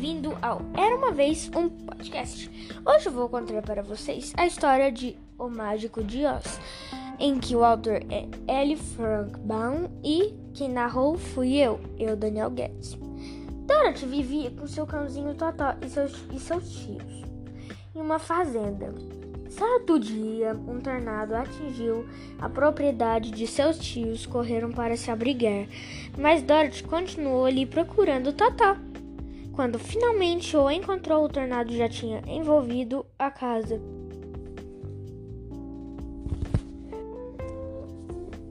bem-vindo ao Era uma Vez um Podcast. Hoje eu vou contar para vocês a história de O Mágico de Oz, em que o autor é L. Frank Baum e quem narrou fui eu, eu, Daniel Guedes. Dorothy vivia com seu cãozinho Totó e seus, e seus tios em uma fazenda. Certo dia, um tornado atingiu a propriedade de seus tios, correram para se abrigar, mas Dorothy continuou ali procurando Totó. Quando finalmente o encontrou, o tornado já tinha envolvido a casa.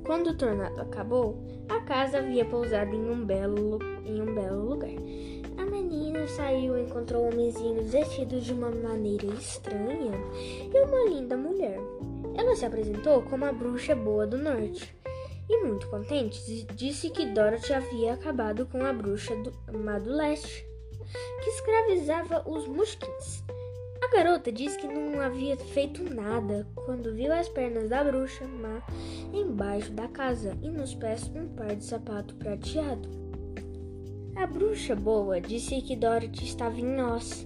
Quando o tornado acabou, a casa havia pousado em um belo, em um belo lugar. A menina saiu e encontrou um homenzinho vestido de uma maneira estranha e uma linda mulher. Ela se apresentou como a bruxa boa do norte e, muito contente, disse que Dorothy havia acabado com a bruxa do, má do leste, que escravizava os musquins. A garota disse que não havia feito nada quando viu as pernas da bruxa má embaixo da casa e nos pés um par de sapato prateado. A bruxa boa disse que Dorothy estava em nós.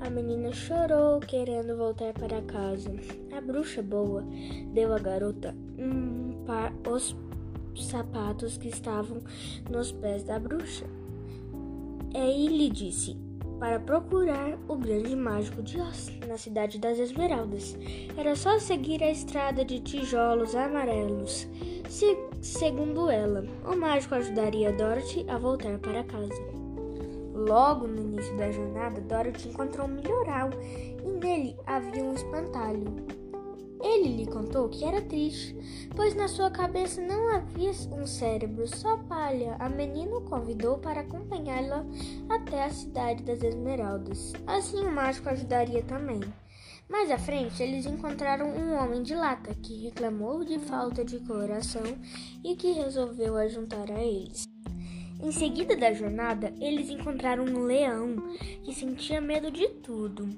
A menina chorou, querendo voltar para casa. A bruxa boa deu à garota um par os sapatos que estavam nos pés da bruxa. E lhe disse para procurar o grande mágico de Oz, na cidade das Esmeraldas. Era só seguir a estrada de tijolos amarelos. Se, segundo ela, o mágico ajudaria Dorothy a voltar para casa. Logo no início da jornada, Dorothy encontrou um milhoral e nele havia um espantalho. Ele lhe contou que era triste, pois na sua cabeça não havia um cérebro, só palha. A menina o convidou para acompanhá-la até a cidade das Esmeraldas. Assim o mágico ajudaria também. Mais à frente, eles encontraram um homem de lata que reclamou de falta de coração e que resolveu ajuntar a eles. Em seguida da jornada, eles encontraram um leão que sentia medo de tudo.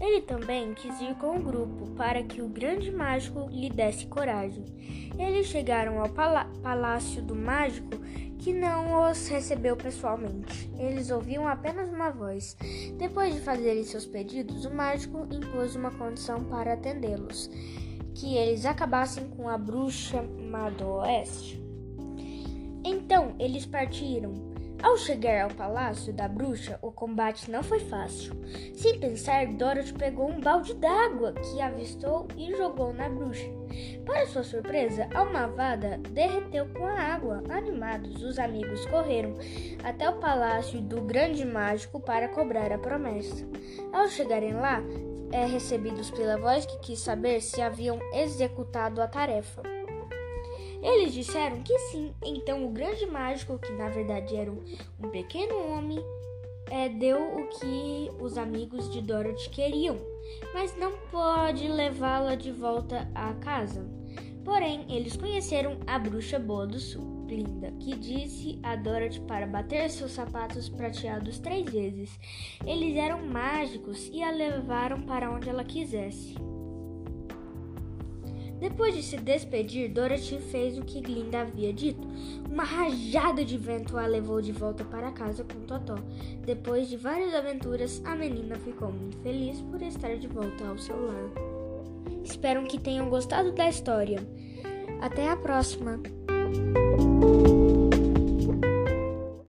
Ele também quis ir com o grupo para que o grande mágico lhe desse coragem. Eles chegaram ao palácio do mágico que não os recebeu pessoalmente. Eles ouviam apenas uma voz. Depois de fazerem seus pedidos, o mágico impôs uma condição para atendê-los: que eles acabassem com a bruxa má do oeste. Então eles partiram ao chegar ao palácio da bruxa, o combate não foi fácil. Sem pensar, Dorothy pegou um balde d'água que avistou e jogou na bruxa. Para sua surpresa, a malvada derreteu com a água. Animados, os amigos correram até o palácio do grande mágico para cobrar a promessa. Ao chegarem lá, é recebidos pela voz que quis saber se haviam executado a tarefa. Eles disseram que sim. Então o grande mágico, que na verdade era um pequeno homem, é, deu o que os amigos de Dorothy queriam, mas não pode levá-la de volta à casa. Porém, eles conheceram a bruxa boa do sul, Glinda, que disse a Dorothy para bater seus sapatos prateados três vezes. Eles eram mágicos e a levaram para onde ela quisesse. Depois de se despedir, Dorothy fez o que Glinda havia dito. Uma rajada de vento a levou de volta para casa com Totó. Depois de várias aventuras, a menina ficou muito feliz por estar de volta ao seu lar. Espero que tenham gostado da história. Até a próxima!